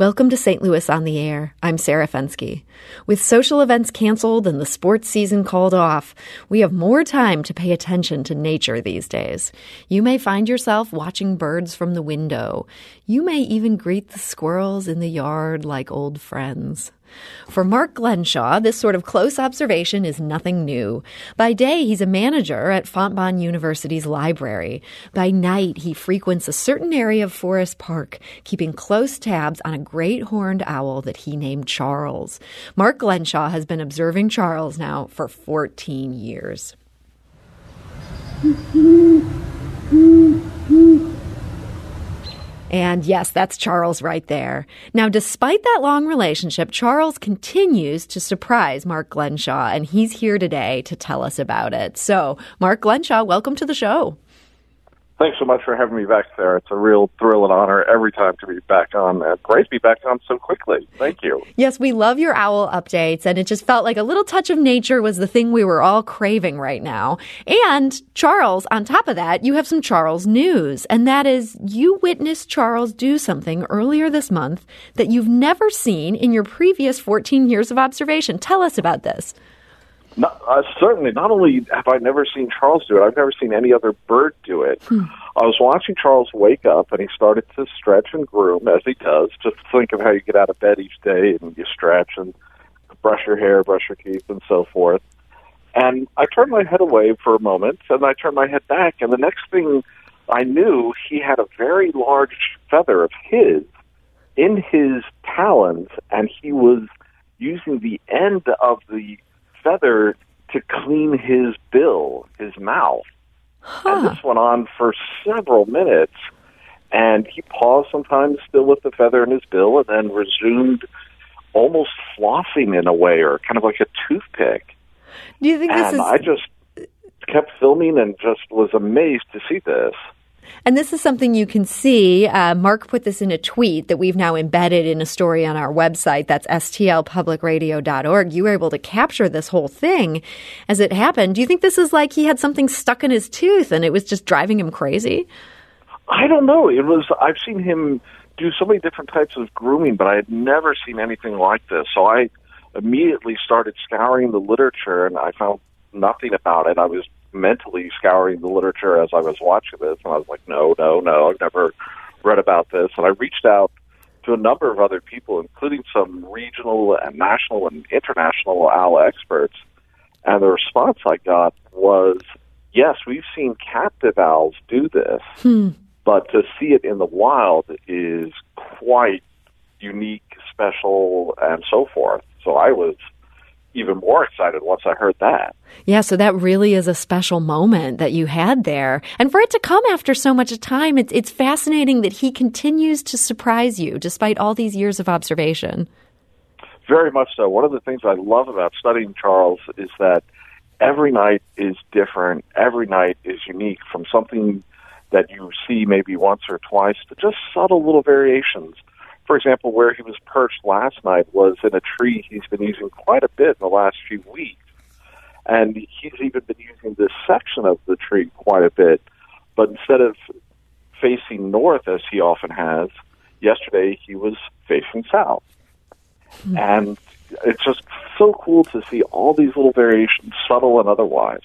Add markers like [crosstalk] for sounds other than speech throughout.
Welcome to St. Louis on the Air. I'm Sarah Fenske. With social events canceled and the sports season called off, we have more time to pay attention to nature these days. You may find yourself watching birds from the window. You may even greet the squirrels in the yard like old friends. For Mark Glenshaw, this sort of close observation is nothing new. By day, he's a manager at Fontbonne University's library. By night, he frequents a certain area of Forest Park, keeping close tabs on a great horned owl that he named Charles. Mark Glenshaw has been observing Charles now for 14 years. And yes, that's Charles right there. Now, despite that long relationship, Charles continues to surprise Mark Glenshaw, and he's here today to tell us about it. So, Mark Glenshaw, welcome to the show. Thanks so much for having me back, Sarah. It's a real thrill and honor every time to be back on. Uh, great to be back on so quickly. Thank you. Yes, we love your owl updates, and it just felt like a little touch of nature was the thing we were all craving right now. And Charles, on top of that, you have some Charles news, and that is you witnessed Charles do something earlier this month that you've never seen in your previous 14 years of observation. Tell us about this. Not, uh, certainly, not only have I never seen Charles do it, I've never seen any other bird do it. Hmm. I was watching Charles wake up, and he started to stretch and groom as he does. Just think of how you get out of bed each day and you stretch and brush your hair, brush your teeth, and so forth. And I turned my head away for a moment, and I turned my head back, and the next thing I knew, he had a very large feather of his in his talons, and he was using the end of the feather to clean his bill, his mouth. Huh. And this went on for several minutes. And he paused sometimes still with the feather in his bill and then resumed almost flossing in a way or kind of like a toothpick. Do you think and this is. I just kept filming and just was amazed to see this. And this is something you can see. Uh, Mark put this in a tweet that we've now embedded in a story on our website. That's stlpublicradio.org. You were able to capture this whole thing as it happened. Do you think this is like he had something stuck in his tooth and it was just driving him crazy? I don't know. It was. I've seen him do so many different types of grooming, but I had never seen anything like this. So I immediately started scouring the literature, and I found nothing about it. I was mentally scouring the literature as I was watching this, and I was like, no, no, no, I've never read about this. And I reached out to a number of other people, including some regional and national and international owl experts. And the response I got was, yes, we've seen captive owls do this, hmm. but to see it in the wild is quite unique, special, and so forth. So I was even more excited once I heard that. Yeah, so that really is a special moment that you had there. And for it to come after so much time, it's, it's fascinating that he continues to surprise you despite all these years of observation. Very much so. One of the things I love about studying Charles is that every night is different, every night is unique from something that you see maybe once or twice to just subtle little variations for example, where he was perched last night was in a tree he's been using quite a bit in the last few weeks. And he's even been using this section of the tree quite a bit. But instead of facing north, as he often has, yesterday he was facing south. Mm-hmm. And it's just so cool to see all these little variations, subtle and otherwise.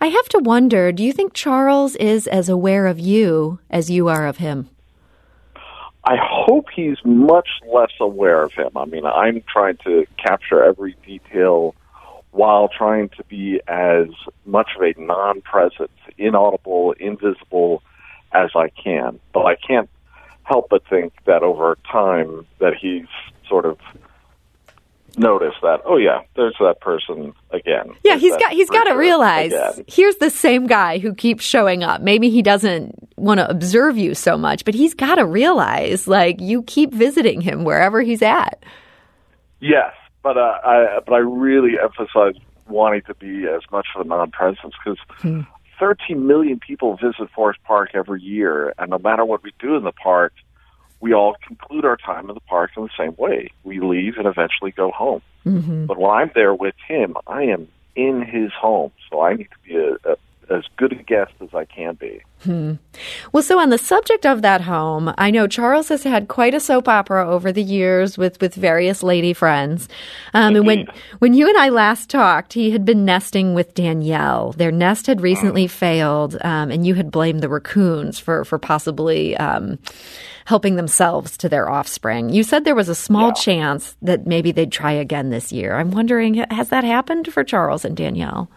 I have to wonder do you think Charles is as aware of you as you are of him? I hope he's much less aware of him. I mean, I'm trying to capture every detail while trying to be as much of a non-presence, inaudible, invisible as I can. But I can't help but think that over time that he's sort of notice that oh yeah there's that person again yeah he's got he's got to realize again. here's the same guy who keeps showing up maybe he doesn't want to observe you so much but he's got to realize like you keep visiting him wherever he's at yes but uh, i but i really emphasize wanting to be as much of a non-presence because hmm. 13 million people visit forest park every year and no matter what we do in the park we all conclude our time in the park in the same way. We leave and eventually go home. Mm-hmm. But when I'm there with him, I am in his home, so I need to be a, a as good a guest as I can be. Hmm. Well, so on the subject of that home, I know Charles has had quite a soap opera over the years with, with various lady friends. Um, and when when you and I last talked, he had been nesting with Danielle. Their nest had recently oh. failed, um, and you had blamed the raccoons for for possibly. Um, helping themselves to their offspring. You said there was a small yeah. chance that maybe they'd try again this year. I'm wondering, has that happened for Charles and Danielle?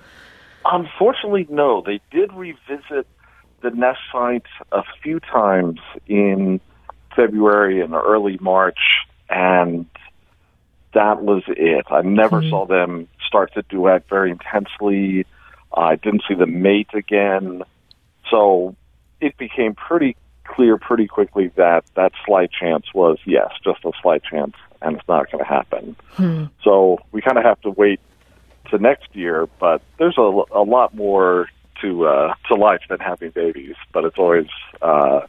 Unfortunately, no. They did revisit the nest site a few times in February and early March, and that was it. I never mm-hmm. saw them start to duet very intensely. I didn't see them mate again. So it became pretty clear pretty quickly that that slight chance was, yes, just a slight chance, and it's not going to happen. Hmm. So we kind of have to wait to next year, but there's a, a lot more to uh, to life than having babies. But it's always uh,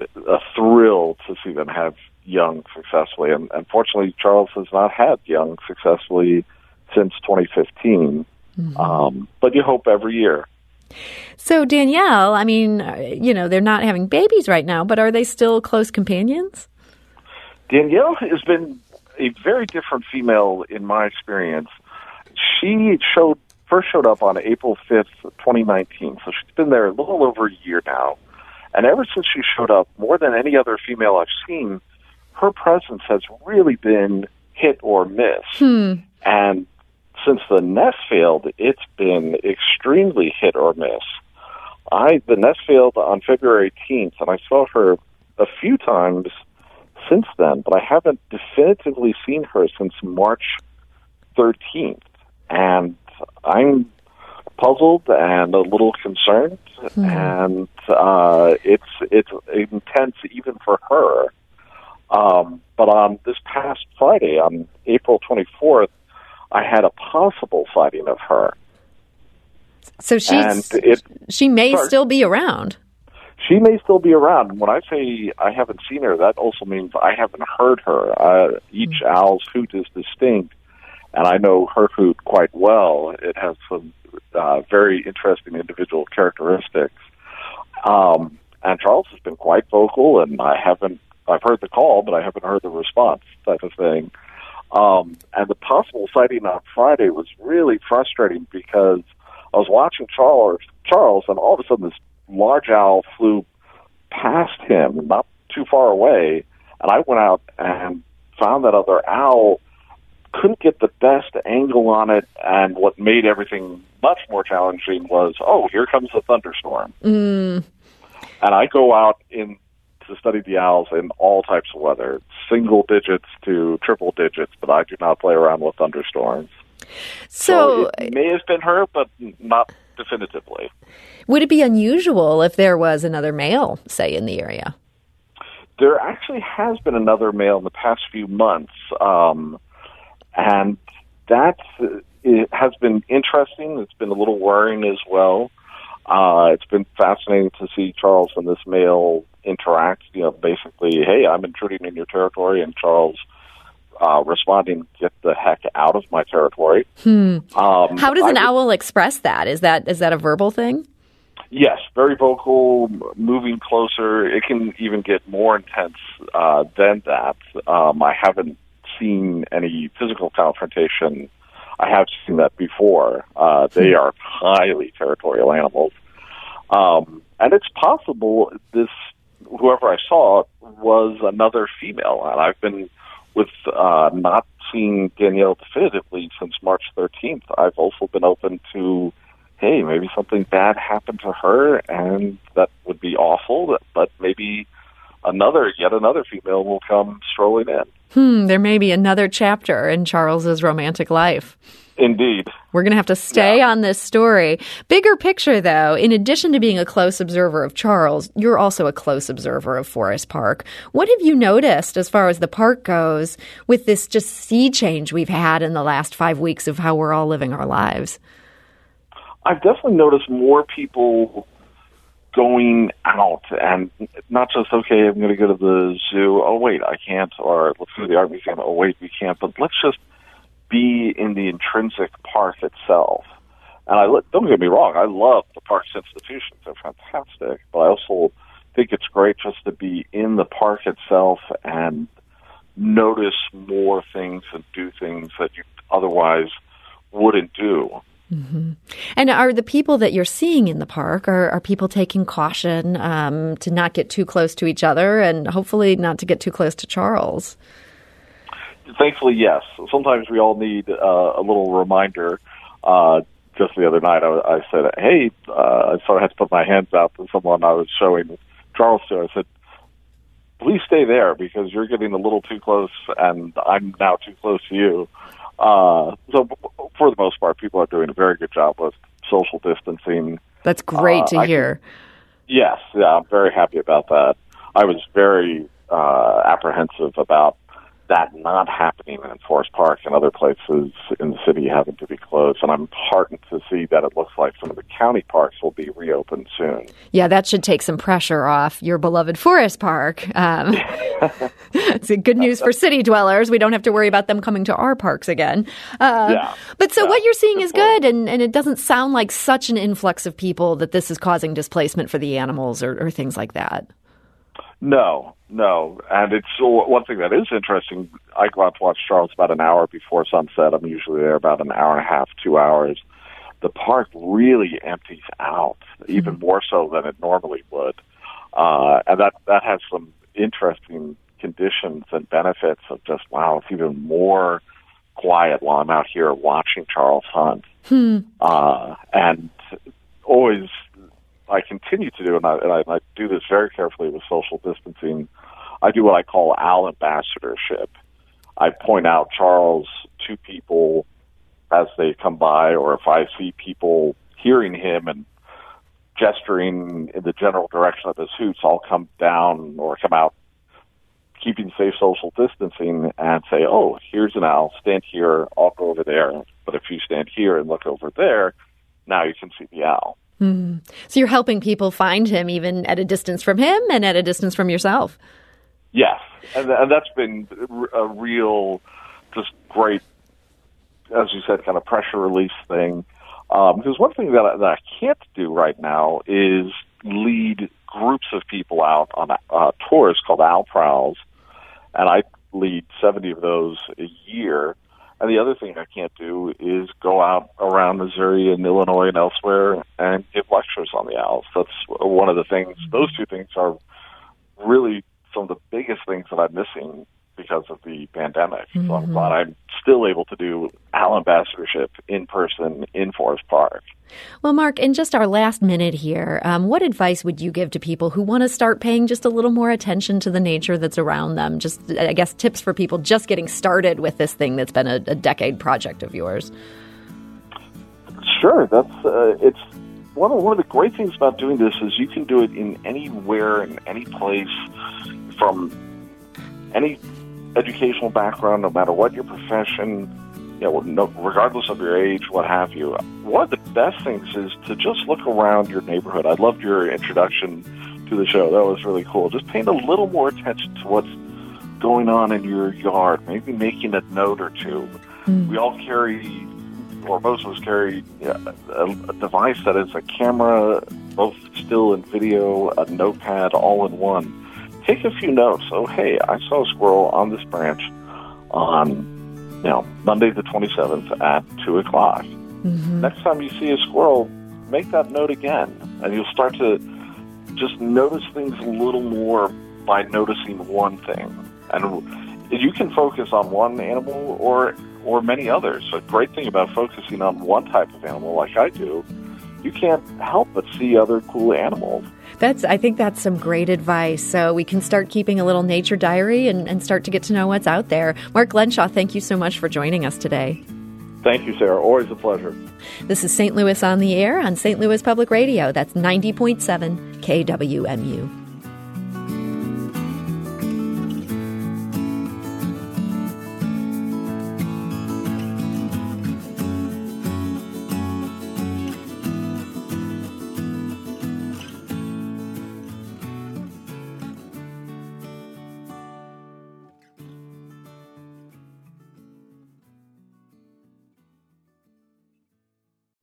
a thrill to see them have young successfully. And unfortunately, Charles has not had young successfully since 2015. Mm-hmm. Um, but you hope every year. So Danielle, I mean, uh, you know, they're not having babies right now, but are they still close companions? Danielle has been a very different female in my experience she showed first showed up on April 5th, 2019. So she's been there a little over a year now. And ever since she showed up, more than any other female I've seen, her presence has really been hit or miss. Hmm. And since the nest failed, it's been extremely hit or miss. I the nest failed on February 18th, and I saw her a few times since then, but I haven't definitively seen her since March 13th and I'm puzzled and a little concerned, hmm. and uh, it's it's intense even for her. Um, but on this past Friday, on April 24th, I had a possible sighting of her. So she's it, she may sorry, still be around. She may still be around. When I say I haven't seen her, that also means I haven't heard her. Uh, each mm. owl's hoot is distinct, and I know her hoot quite well. It has some uh, very interesting individual characteristics. Um, and Charles has been quite vocal, and I haven't. I've heard the call, but I haven't heard the response, type of thing. Um, and the possible sighting on Friday was really frustrating because I was watching Charles, Charles, and all of a sudden this large owl flew past him, not too far away, and I went out and found that other owl couldn't get the best angle on it, and what made everything much more challenging was, oh, here comes a thunderstorm. Mm. And I go out in to study the owls in all types of weather, single digits to triple digits, but I do not play around with thunderstorms. So, so it may have been her, but not definitively. Would it be unusual if there was another male, say, in the area? There actually has been another male in the past few months. Um, and that it has been interesting. It's been a little worrying as well. Uh, it's been fascinating to see Charles and this male interact. You know, basically, hey, I'm intruding in your territory, and Charles uh, responding, "Get the heck out of my territory." Hmm. Um, How does an I owl express that? Is that is that a verbal thing? Yes, very vocal, moving closer. It can even get more intense uh, than that. Um, I haven't seen any physical confrontation. I have seen that before. Uh, they hmm. are highly territorial animals. Um, and it's possible this, whoever I saw was another female. And I've been with uh, not seeing Danielle definitively since March 13th. I've also been open to, hey, maybe something bad happened to her and that would be awful, but maybe another, yet another female will come strolling in. Hmm, there may be another chapter in Charles's romantic life. Indeed. We're going to have to stay yeah. on this story. Bigger picture, though, in addition to being a close observer of Charles, you're also a close observer of Forest Park. What have you noticed as far as the park goes with this just sea change we've had in the last five weeks of how we're all living our lives? I've definitely noticed more people going out. And not just okay i'm going to go to the zoo. Oh wait i can't. Or let's go to the art museum. Oh wait we can't. But let's just be in the intrinsic park itself. And I don't get me wrong, I love the park's institutions; they're fantastic. But I also think it's great just to be in the park itself and notice more things and do things that you otherwise wouldn't do. Mm-hmm. And are the people that you're seeing in the park are, are people taking caution um, to not get too close to each other and hopefully not to get too close to Charles? Thankfully, yes. Sometimes we all need uh, a little reminder. Uh, just the other night, I, I said, "Hey," uh, I sort of had to put my hands out to someone I was showing Charles to. I said, "Please stay there because you're getting a little too close, and I'm now too close to you." Uh, so for the most part, people are doing a very good job with social distancing. That's great uh, to hear. yes, yeah, I'm very happy about that. I was very uh, apprehensive about that not happening in Forest Park and other places in the city having to be closed. And I'm heartened to see that it looks like some of the county parks will be reopened soon. Yeah, that should take some pressure off your beloved Forest Park. Um, [laughs] it's good news for city dwellers. We don't have to worry about them coming to our parks again. Uh, yeah. But so yeah, what you're seeing is good, and, and it doesn't sound like such an influx of people that this is causing displacement for the animals or, or things like that. No, no. And it's one thing that is interesting. I go out to watch Charles about an hour before sunset. I'm usually there about an hour and a half, two hours. The park really empties out, mm-hmm. even more so than it normally would. Uh, and that, that has some interesting conditions and benefits of just, wow, it's even more quiet while I'm out here watching Charles hunt. Hmm. Uh, and always I continue to do, and I, and I, I do this very carefully with social distancing. I do what I call owl ambassadorship. I point out Charles to people as they come by, or if I see people hearing him and gesturing in the general direction of his hoots, I'll come down or come out keeping safe social distancing and say, oh, here's an owl, stand here, I'll go over there. But if you stand here and look over there, now you can see the owl. Mm. So you're helping people find him even at a distance from him and at a distance from yourself. Yes, and, and that's been a real, just great, as you said, kind of pressure release thing. Um, because one thing that I, that I can't do right now is lead groups of people out on uh, tours called Owl Prowls, and I lead 70 of those a year. And the other thing I can't do is go out around Missouri and Illinois and elsewhere and give lectures on the owls. That's one of the things. Those two things are really some of the biggest things that I'm missing because of the pandemic. Mm-hmm. So I'm mm-hmm. glad I'm still able to do owl ambassadorship in person in Forest Park. Well, Mark, in just our last minute here, um, what advice would you give to people who want to start paying just a little more attention to the nature that's around them? Just, I guess, tips for people just getting started with this thing that's been a, a decade project of yours. Sure, that's uh, it's one of one of the great things about doing this is you can do it in anywhere in any place from any educational background, no matter what your profession, you know, no, regardless of your age, what have you. One of the best things is to just look around your neighborhood. I loved your introduction to the show. That was really cool. Just paying a little more attention to what's going on in your yard, maybe making a note or two. Mm. We all carry, or most of us carry, a, a device that is a camera, both still and video, a notepad, all in one take a few notes. Oh, hey, I saw a squirrel on this branch on, you know, Monday the 27th at 2 o'clock. Mm-hmm. Next time you see a squirrel, make that note again, and you'll start to just notice things a little more by noticing one thing. And you can focus on one animal or or many others. A great thing about focusing on one type of animal, like I do, you can't help but see other cool animals. That's I think that's some great advice. So we can start keeping a little nature diary and, and start to get to know what's out there. Mark Glenshaw, thank you so much for joining us today. Thank you, Sarah. Always a pleasure. This is St. Louis on the Air on St. Louis Public Radio. That's 90.7 KWMU.